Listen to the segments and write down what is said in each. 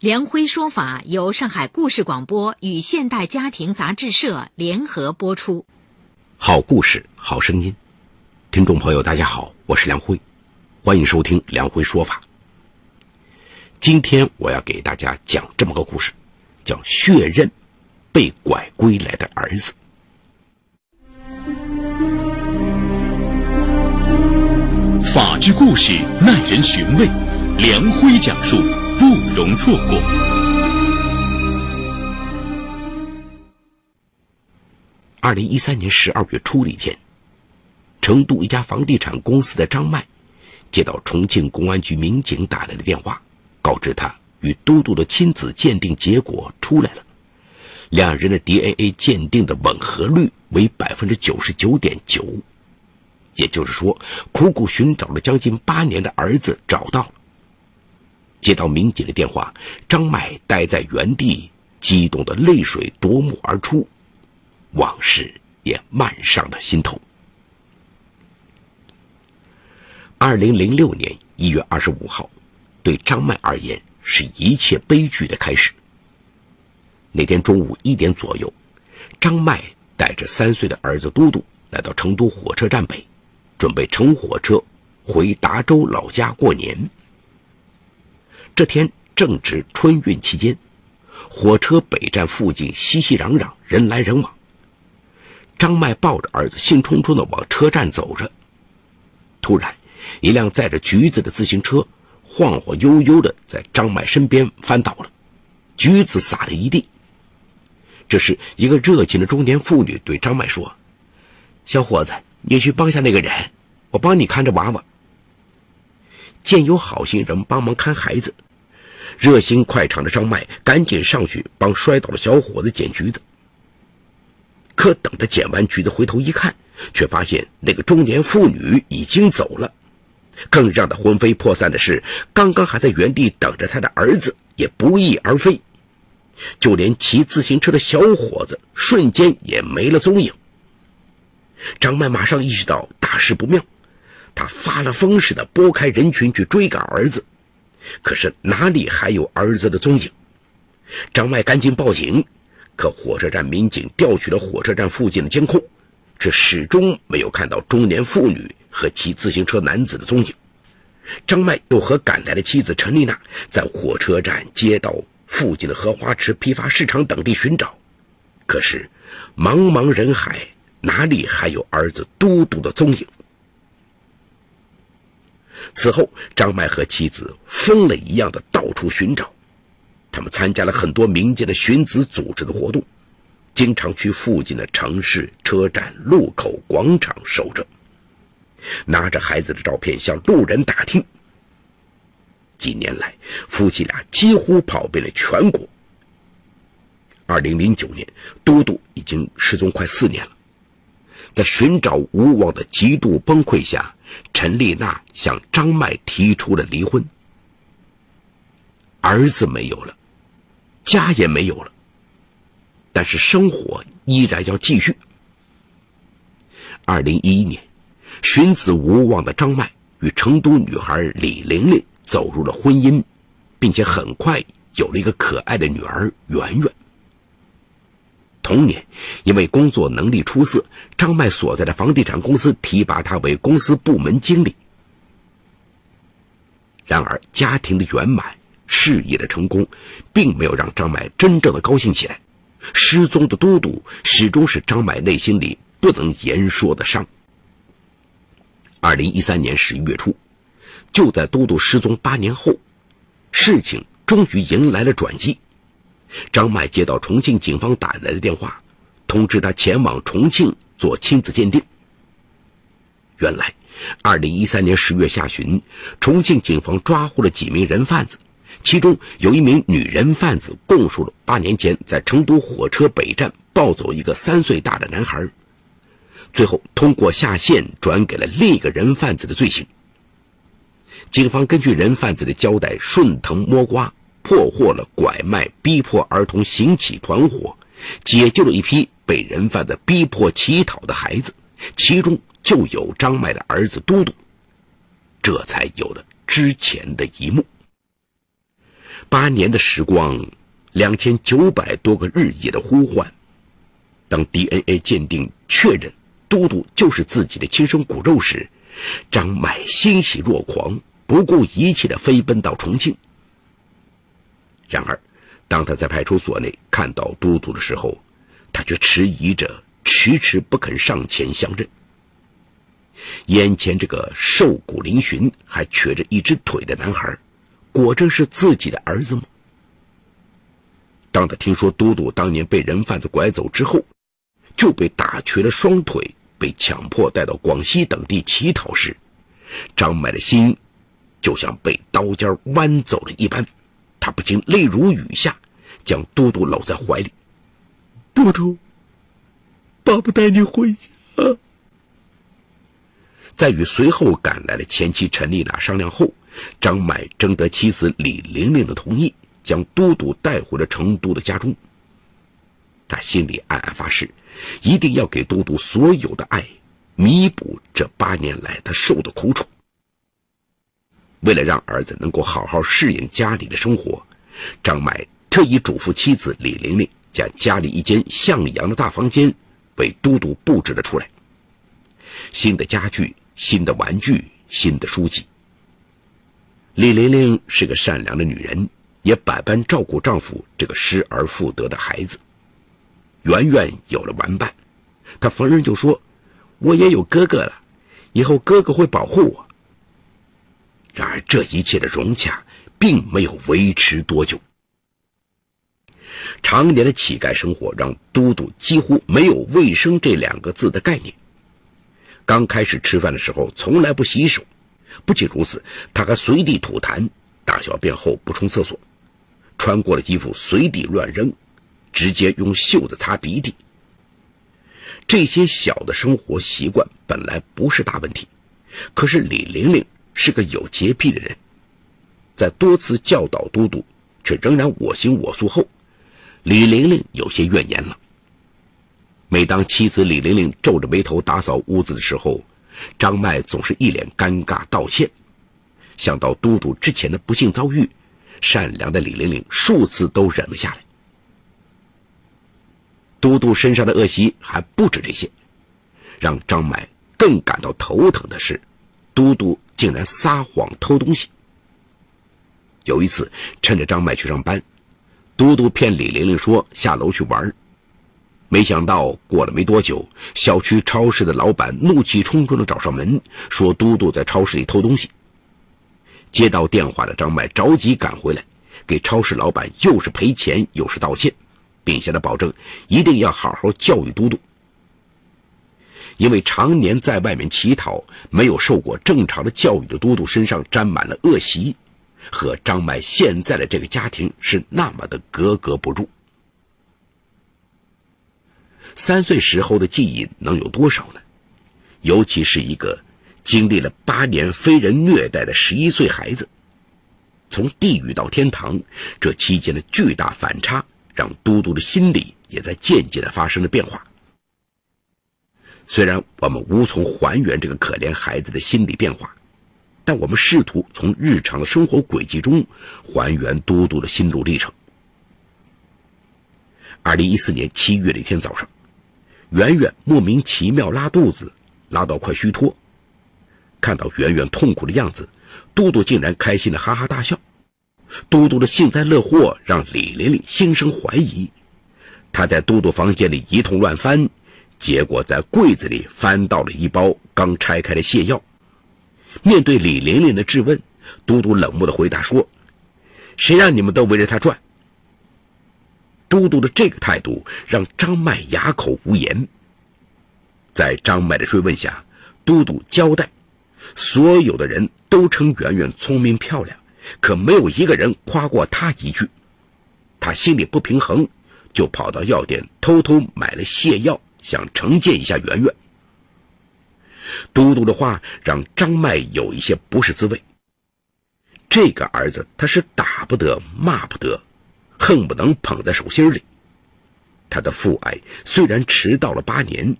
梁辉说法由上海故事广播与现代家庭杂志社联合播出。好故事，好声音，听众朋友，大家好，我是梁辉，欢迎收听梁辉说法。今天我要给大家讲这么个故事，叫血刃被拐归来的儿子。法治故事耐人寻味，梁辉讲述。不容错过。二零一三年十二月初的一天，成都一家房地产公司的张麦接到重庆公安局民警打来的电话，告知他与嘟嘟的亲子鉴定结果出来了，两人的 DNA 鉴定的吻合率为百分之九十九点九，也就是说，苦苦寻找了将近八年的儿子找到了。接到民警的电话，张麦呆在原地，激动的泪水夺目而出，往事也漫上了心头。二零零六年一月二十五号，对张麦而言是一切悲剧的开始。那天中午一点左右，张麦带着三岁的儿子嘟嘟来到成都火车站北，准备乘火车回达州老家过年。这天正值春运期间，火车北站附近熙熙攘攘，人来人往。张麦抱着儿子，兴冲冲地往车站走着。突然，一辆载着橘子的自行车晃晃悠悠地在张麦身边翻倒了，橘子洒了一地。这时，一个热情的中年妇女对张麦说：“小伙子，你去帮下那个人，我帮你看着娃娃。”见有好心人帮忙看孩子。热心快肠的张麦赶紧上去帮摔倒的小伙子捡橘子。可等他捡完橘子回头一看，却发现那个中年妇女已经走了。更让他魂飞魄散的是，刚刚还在原地等着他的儿子也不翼而飞，就连骑自行车的小伙子瞬间也没了踪影。张麦马上意识到大事不妙，他发了疯似的拨开人群去追赶儿子。可是哪里还有儿子的踪影？张麦赶紧报警，可火车站民警调取了火车站附近的监控，却始终没有看到中年妇女和骑自行车男子的踪影。张麦又和赶来的妻子陈丽娜在火车站、街道附近的荷花池、批发市场等地寻找，可是茫茫人海，哪里还有儿子嘟嘟的踪影？此后，张麦和妻子疯了一样的到处寻找，他们参加了很多民间的寻子组织的活动，经常去附近的城市、车站、路口、广场守着，拿着孩子的照片向路人打听。几年来，夫妻俩几乎跑遍了全国。二零零九年，都督已经失踪快四年了，在寻找无望的极度崩溃下。陈丽娜向张麦提出了离婚。儿子没有了，家也没有了，但是生活依然要继续。二零一一年，寻子无望的张麦与成都女孩李玲玲走入了婚姻，并且很快有了一个可爱的女儿圆圆。同年，因为工作能力出色，张麦所在的房地产公司提拔他为公司部门经理。然而，家庭的圆满、事业的成功，并没有让张麦真正的高兴起来。失踪的嘟嘟始终是张麦内心里不能言说的伤。二零一三年十一月初，就在嘟嘟失踪八年后，事情终于迎来了转机。张麦接到重庆警方打来的电话，通知他前往重庆做亲子鉴定。原来，二零一三年十月下旬，重庆警方抓获了几名人贩子，其中有一名女人贩子供述了八年前在成都火车北站抱走一个三岁大的男孩，最后通过下线转给了另一个人贩子的罪行。警方根据人贩子的交代，顺藤摸瓜，破获了拐卖、逼迫儿童行乞团伙，解救了一批被人贩子逼迫乞讨的孩子，其中就有张麦的儿子都督。这才有了之前的一幕。八年的时光，两千九百多个日夜的呼唤，当 DNA 鉴定确认都督就是自己的亲生骨肉时，张麦欣喜若狂。不顾一切的飞奔到重庆。然而，当他在派出所内看到都督的时候，他却迟疑着，迟迟不肯上前相认。眼前这个瘦骨嶙峋、还瘸着一只腿的男孩，果真是自己的儿子吗？当他听说都督当年被人贩子拐走之后，就被打瘸了双腿，被强迫带到广西等地乞讨时，张麦的心。就像被刀尖剜走了一般，他不禁泪如雨下，将嘟嘟搂在怀里。嘟嘟，爸爸带你回家。在与随后赶来的前妻陈丽娜商量后，张买征得妻子李玲玲的同意，将嘟嘟带回了成都的家中。他心里暗暗发誓，一定要给嘟嘟所有的爱，弥补这八年来他受的苦楚。为了让儿子能够好好适应家里的生活，张买特意嘱咐妻子李玲玲，将家里一间向阳的大房间为都督布置了出来。新的家具、新的玩具、新的书籍。李玲玲是个善良的女人，也百般照顾丈夫这个失而复得的孩子。圆圆有了玩伴，她逢人就说：“我也有哥哥了，以后哥哥会保护我。”然而，这一切的融洽并没有维持多久。常年的乞丐生活让都督几乎没有卫生这两个字的概念。刚开始吃饭的时候，从来不洗手。不仅如此，他还随地吐痰，大小便后不冲厕所，穿过的衣服随地乱扔，直接用袖子擦鼻涕。这些小的生活习惯本来不是大问题，可是李玲玲。是个有洁癖的人，在多次教导都督，却仍然我行我素后，李玲玲有些怨言了。每当妻子李玲玲皱着眉头打扫屋子的时候，张麦总是一脸尴尬道歉。想到都督之前的不幸遭遇，善良的李玲玲数次都忍了下来。都督身上的恶习还不止这些，让张麦更感到头疼的是，都督。竟然撒谎偷东西。有一次，趁着张麦去上班，嘟嘟骗李玲玲说下楼去玩没想到过了没多久，小区超市的老板怒气冲冲的找上门，说嘟嘟在超市里偷东西。接到电话的张麦着急赶回来，给超市老板又是赔钱又是道歉，并向他保证一定要好好教育嘟嘟。因为常年在外面乞讨，没有受过正常的教育的都督身上沾满了恶习，和张麦现在的这个家庭是那么的格格不入。三岁时候的记忆能有多少呢？尤其是一个经历了八年非人虐待的十一岁孩子，从地狱到天堂，这期间的巨大反差，让都督的心理也在渐渐的发生了变化。虽然我们无从还原这个可怜孩子的心理变化，但我们试图从日常的生活轨迹中还原嘟嘟的心路历程。二零一四年七月的一天早上，圆圆莫名其妙拉肚子，拉到快虚脱。看到圆圆痛苦的样子，嘟嘟竟然开心的哈哈大笑。嘟嘟的幸灾乐祸让李玲玲心生怀疑，她在嘟嘟房间里一通乱翻。结果在柜子里翻到了一包刚拆开的泻药。面对李玲玲的质问，嘟嘟冷漠的回答说：“谁让你们都围着他转？”嘟嘟的这个态度让张麦哑口无言。在张麦的追问下，嘟嘟交代：“所有的人都称圆圆聪明漂亮，可没有一个人夸过她一句。他心里不平衡，就跑到药店偷偷买了泻药。”想惩戒一下圆圆，都督的话让张迈有一些不是滋味。这个儿子他是打不得、骂不得，恨不能捧在手心里。他的父爱虽然迟到了八年，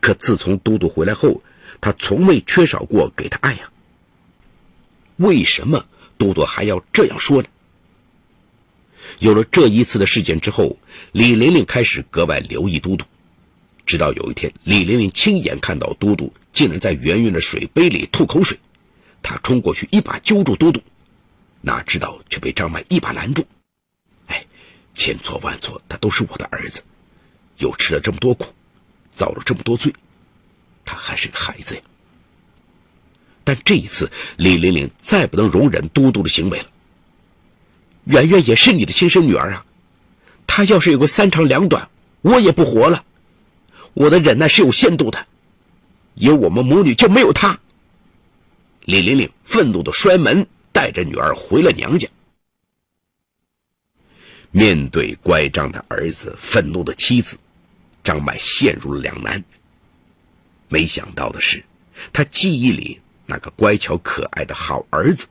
可自从都督回来后，他从未缺少过给他爱呀。为什么都督还要这样说呢？有了这一次的事件之后，李玲玲开始格外留意都督。直到有一天，李玲玲亲眼看到都督竟然在圆圆的水杯里吐口水，她冲过去一把揪住都督，哪知道却被张曼一把拦住。哎，千错万错，他都是我的儿子，又吃了这么多苦，遭了这么多罪，他还是个孩子呀。但这一次，李玲玲再不能容忍都督的行为了。圆圆也是你的亲生女儿啊，她要是有个三长两短，我也不活了。我的忍耐是有限度的，有我们母女就没有他。李玲玲愤怒的摔门，带着女儿回了娘家。面对乖张的儿子，愤怒的妻子，张迈陷入了两难。没想到的是，他记忆里那个乖巧可爱的好儿子。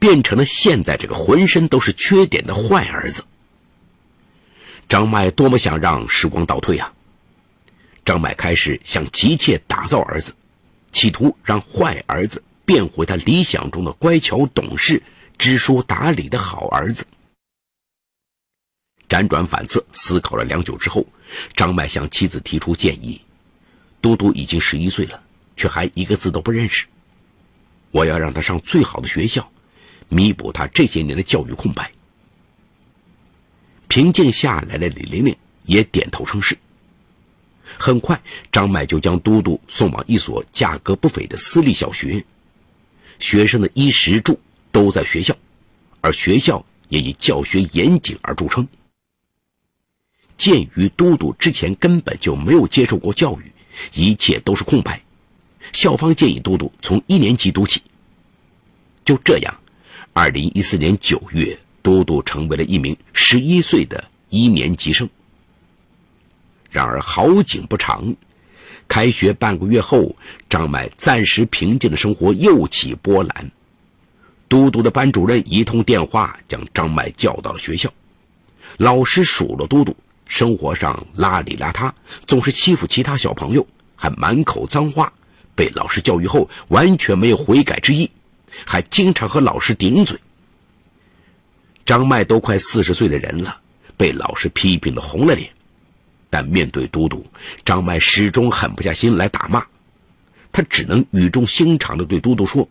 变成了现在这个浑身都是缺点的坏儿子。张迈多么想让时光倒退啊！张迈开始想急切打造儿子，企图让坏儿子变回他理想中的乖巧懂事、知书达理的好儿子。辗转反侧，思考了良久之后，张迈向妻子提出建议：“嘟嘟已经十一岁了，却还一个字都不认识，我要让他上最好的学校。”弥补他这些年的教育空白。平静下来的李玲玲也点头称是。很快，张麦就将都督送往一所价格不菲的私立小学，学生的衣食住都在学校，而学校也以教学严谨而著称。鉴于都督之前根本就没有接受过教育，一切都是空白，校方建议都督从一年级读起。就这样。二零一四年九月，都督成为了一名十一岁的一年级生。然而好景不长，开学半个月后，张迈暂时平静的生活又起波澜。都督的班主任一通电话将张迈叫到了学校，老师数落都督生活上邋里邋遢，总是欺负其他小朋友，还满口脏话。被老师教育后，完全没有悔改之意。还经常和老师顶嘴。张迈都快四十岁的人了，被老师批评的红了脸，但面对都督，张迈始终狠不下心来打骂，他只能语重心长的对都督说：“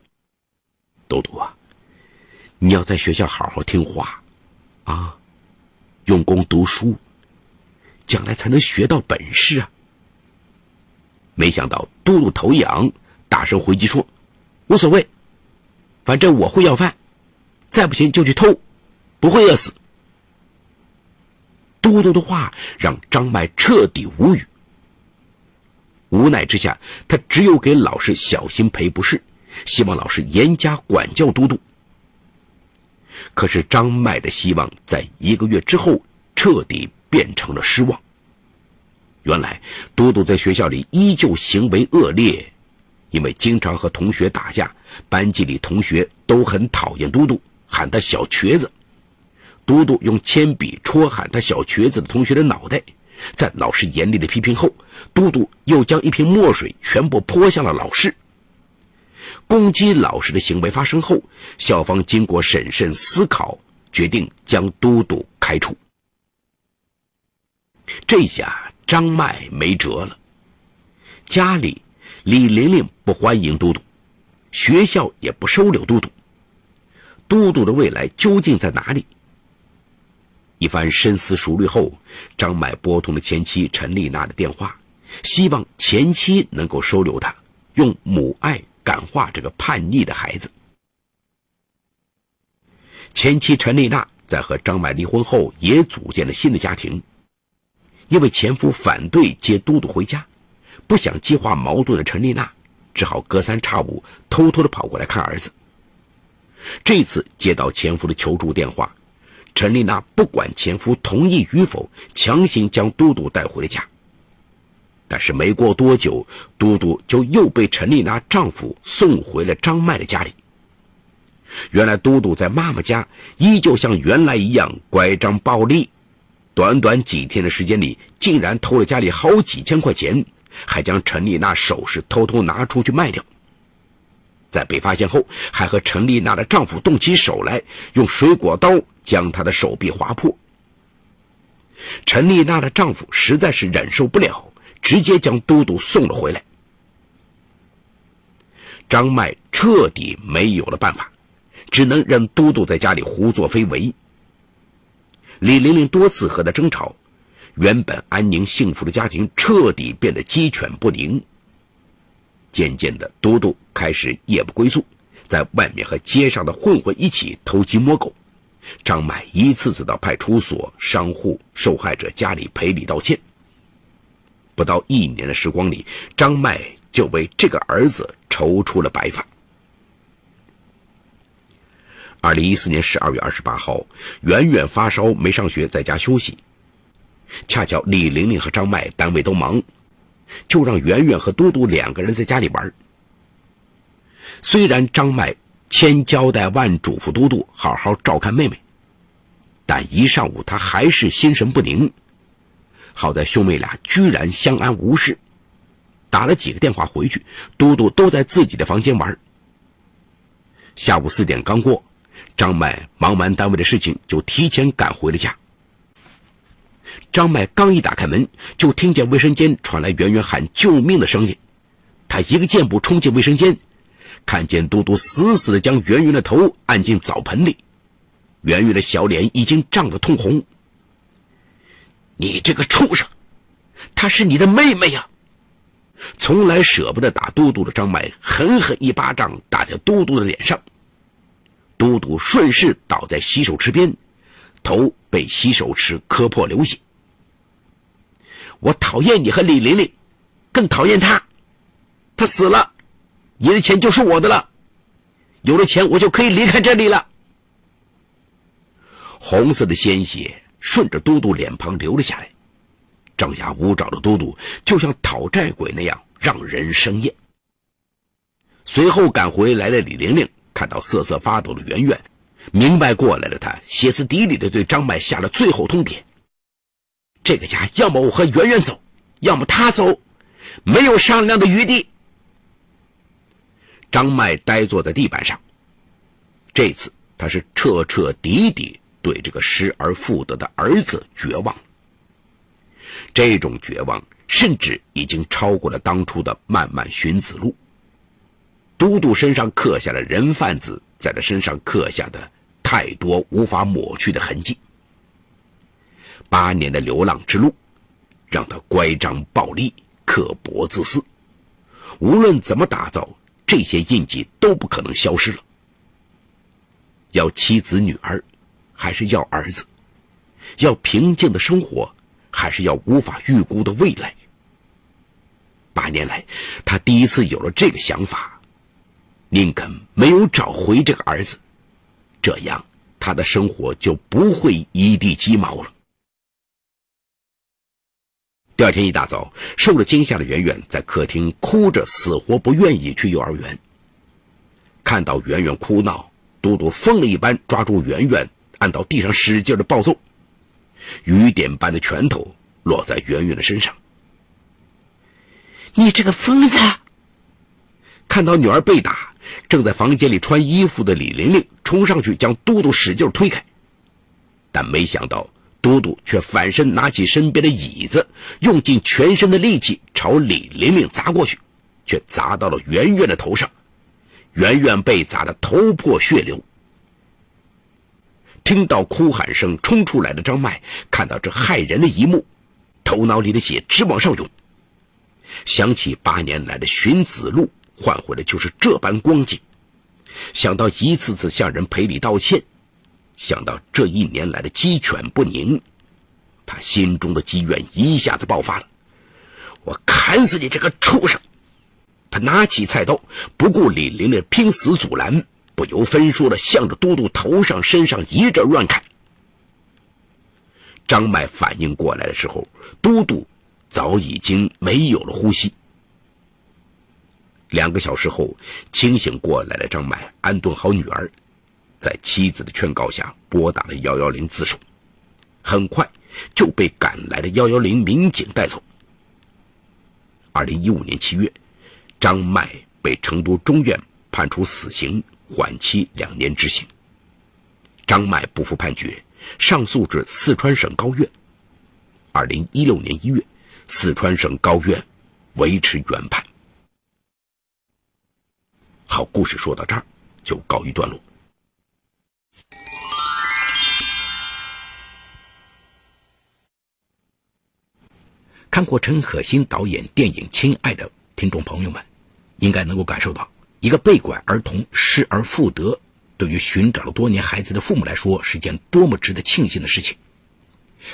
都督啊，你要在学校好好听话，啊，用功读书，将来才能学到本事啊。”没想到都督头一昂，大声回击说：“无所谓。”反正我会要饭，再不行就去偷，不会饿死。都督的话让张迈彻底无语，无奈之下，他只有给老师小心赔不是，希望老师严加管教都督。可是张迈的希望在一个月之后彻底变成了失望。原来都督在学校里依旧行为恶劣。因为经常和同学打架，班级里同学都很讨厌嘟嘟，喊他小瘸子。嘟嘟用铅笔戳喊他小瘸子的同学的脑袋，在老师严厉的批评后，嘟嘟又将一瓶墨水全部泼向了老师。攻击老师的行为发生后，校方经过审慎思考，决定将嘟嘟开除。这下张迈没辙了，家里。李玲玲不欢迎都督，学校也不收留都督。都督的未来究竟在哪里？一番深思熟虑后，张迈拨通了前妻陈丽娜的电话，希望前妻能够收留他，用母爱感化这个叛逆的孩子。前妻陈丽娜在和张迈离婚后，也组建了新的家庭，因为前夫反对接都督回家。不想激化矛盾的陈丽娜，只好隔三差五偷偷的跑过来看儿子。这次接到前夫的求助电话，陈丽娜不管前夫同意与否，强行将都督带回了家。但是没过多久，嘟嘟就又被陈丽娜丈夫送回了张麦的家里。原来嘟嘟在妈妈家依旧像原来一样乖张暴力，短短几天的时间里，竟然偷了家里好几千块钱，还将陈丽娜首饰偷偷拿出去卖掉。在被发现后，还和陈丽娜的丈夫动起手来，用水果刀将她的手臂划破。陈丽娜的丈夫实在是忍受不了，直接将嘟嘟送了回来。张麦彻底没有了办法。只能让都督在家里胡作非为。李玲玲多次和他争吵，原本安宁幸福的家庭彻底变得鸡犬不宁。渐渐的，都督开始夜不归宿，在外面和街上的混混一起偷鸡摸狗。张麦一次次到派出所、商户、受害者家里赔礼道歉。不到一年的时光里，张麦就为这个儿子筹出了白发。二零一四年十二月二十八号，圆圆发烧没上学，在家休息。恰巧李玲玲和张麦单位都忙，就让圆圆和嘟嘟两个人在家里玩。虽然张麦千交代万嘱咐嘟嘟好好照看妹妹，但一上午他还是心神不宁。好在兄妹俩居然相安无事，打了几个电话回去，嘟嘟都在自己的房间玩。下午四点刚过。张麦忙完单位的事情，就提前赶回了家。张麦刚一打开门，就听见卫生间传来圆圆喊救命的声音。他一个箭步冲进卫生间，看见嘟嘟死死地将圆圆的头按进澡盆里，圆圆的小脸已经涨得通红。你这个畜生，她是你的妹妹呀！从来舍不得打嘟嘟的张麦，狠狠一巴掌打在嘟嘟的脸上。嘟嘟顺势倒在洗手池边，头被洗手池磕破流血。我讨厌你和李玲玲，更讨厌他。他死了，你的钱就是我的了。有了钱，我就可以离开这里了。红色的鲜血顺着嘟嘟脸庞流了下来，张牙舞爪的嘟嘟就像讨债鬼那样让人生厌。随后赶回来的李玲玲。看到瑟瑟发抖的圆圆，明白过来了。她歇斯底里的对张麦下了最后通牒：这个家要么我和圆圆走，要么他走，没有商量的余地。张麦呆坐在地板上，这次他是彻彻底底对这个失而复得的儿子绝望。这种绝望，甚至已经超过了当初的漫漫寻子路。都督身上刻下了人贩子在他身上刻下的太多无法抹去的痕迹。八年的流浪之路，让他乖张暴力、刻薄自私。无论怎么打造，这些印记都不可能消失了。要妻子女儿，还是要儿子？要平静的生活，还是要无法预估的未来？八年来，他第一次有了这个想法。宁肯没有找回这个儿子，这样他的生活就不会一地鸡毛了。第二天一大早，受了惊吓的圆圆在客厅哭着，死活不愿意去幼儿园。看到圆圆哭闹，嘟嘟疯了一般抓住圆圆，按到地上使劲的暴揍，雨点般的拳头落在圆圆的身上。你这个疯子！看到女儿被打。正在房间里穿衣服的李玲玲冲上去将嘟嘟使劲推开，但没想到嘟嘟却反身拿起身边的椅子，用尽全身的力气朝李玲玲砸过去，却砸到了圆圆的头上，圆圆被砸得头破血流。听到哭喊声，冲出来的张麦看到这骇人的一幕，头脑里的血直往上涌，想起八年来的寻子路。换回来就是这般光景。想到一次次向人赔礼道歉，想到这一年来的鸡犬不宁，他心中的积怨一下子爆发了。我砍死你这个畜生！他拿起菜刀，不顾李玲玲拼死阻拦，不由分说的向着嘟嘟头上、身上一阵乱砍。张麦反应过来的时候，嘟嘟早已经没有了呼吸。两个小时后，清醒过来的张麦安顿好女儿，在妻子的劝告下拨打了幺幺零自首，很快就被赶来的幺幺零民警带走。二零一五年七月，张麦被成都中院判处死刑，缓期两年执行。张麦不服判决，上诉至四川省高院。二零一六年一月，四川省高院维持原判。好，故事说到这儿就告一段落。看过陈可辛导演电影《亲爱的》听众朋友们，应该能够感受到，一个被拐儿童失而复得，对于寻找了多年孩子的父母来说，是件多么值得庆幸的事情。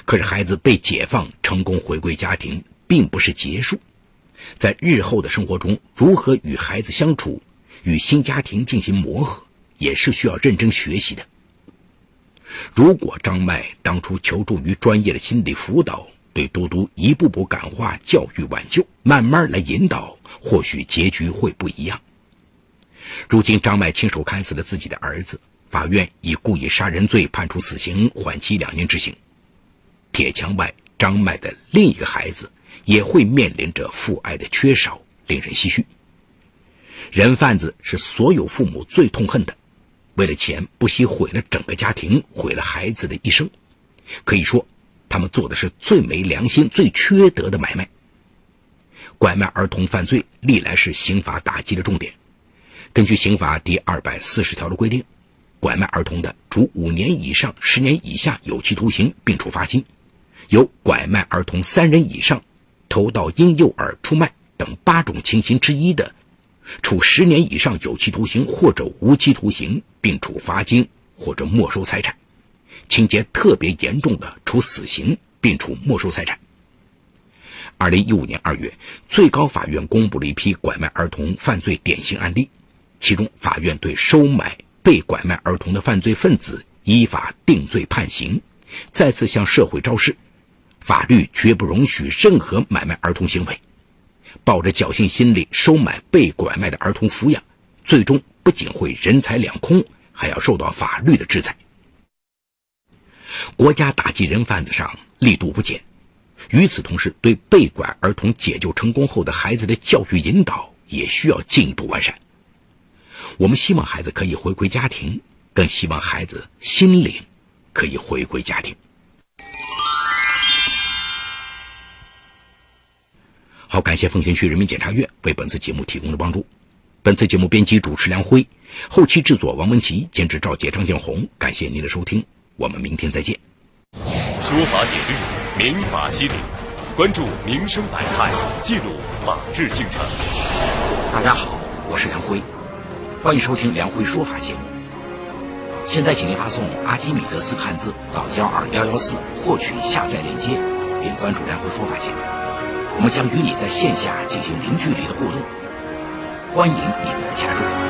可是，孩子被解放、成功回归家庭，并不是结束，在日后的生活中，如何与孩子相处，与新家庭进行磨合，也是需要认真学习的。如果张麦当初求助于专业的心理辅导，对嘟嘟一步步感化、教育、挽救，慢慢来引导，或许结局会不一样。如今，张麦亲手砍死了自己的儿子，法院以故意杀人罪判处死刑，缓期两年执行。铁墙外，张麦的另一个孩子也会面临着父爱的缺少，令人唏嘘。人贩子是所有父母最痛恨的，为了钱不惜毁了整个家庭，毁了孩子的一生。可以说。他们做的是最没良心、最缺德的买卖。拐卖儿童犯罪历来是刑法打击的重点。根据刑法第二百四十条的规定，拐卖儿童的，处五年以上十年以下有期徒刑，并处罚金；有拐卖儿童三人以上、偷盗婴幼儿出卖等八种情形之一的，处十年以上有期徒刑或者无期徒刑，并处罚金或者没收财产。情节特别严重的，处死刑并处没收财产。二零一五年二月，最高法院公布了一批拐卖儿童犯罪典型案例，其中法院对收买被拐卖儿童的犯罪分子依法定罪判刑，再次向社会昭示，法律绝不容许任何买卖儿童行为。抱着侥幸心理收买被拐卖的儿童抚养，最终不仅会人财两空，还要受到法律的制裁。国家打击人贩子上力度不减，与此同时，对被拐儿童解救成功后的孩子的教育引导也需要进一步完善。我们希望孩子可以回归家庭，更希望孩子心灵可以回归家庭。好，感谢奉贤区人民检察院为本次节目提供的帮助。本次节目编辑主持梁辉，后期制作王文琪，监制赵杰、张建红。感谢您的收听。我们明天再见。说法解律，民法析理，关注民生百态，记录法治进程。大家好，我是梁辉，欢迎收听梁辉说法节目。现在，请您发送“阿基米德”四个汉字到幺二幺幺四，获取下载链接，并关注梁辉说法节目。我们将与你在线下进行零距离的互动，欢迎你们的加入。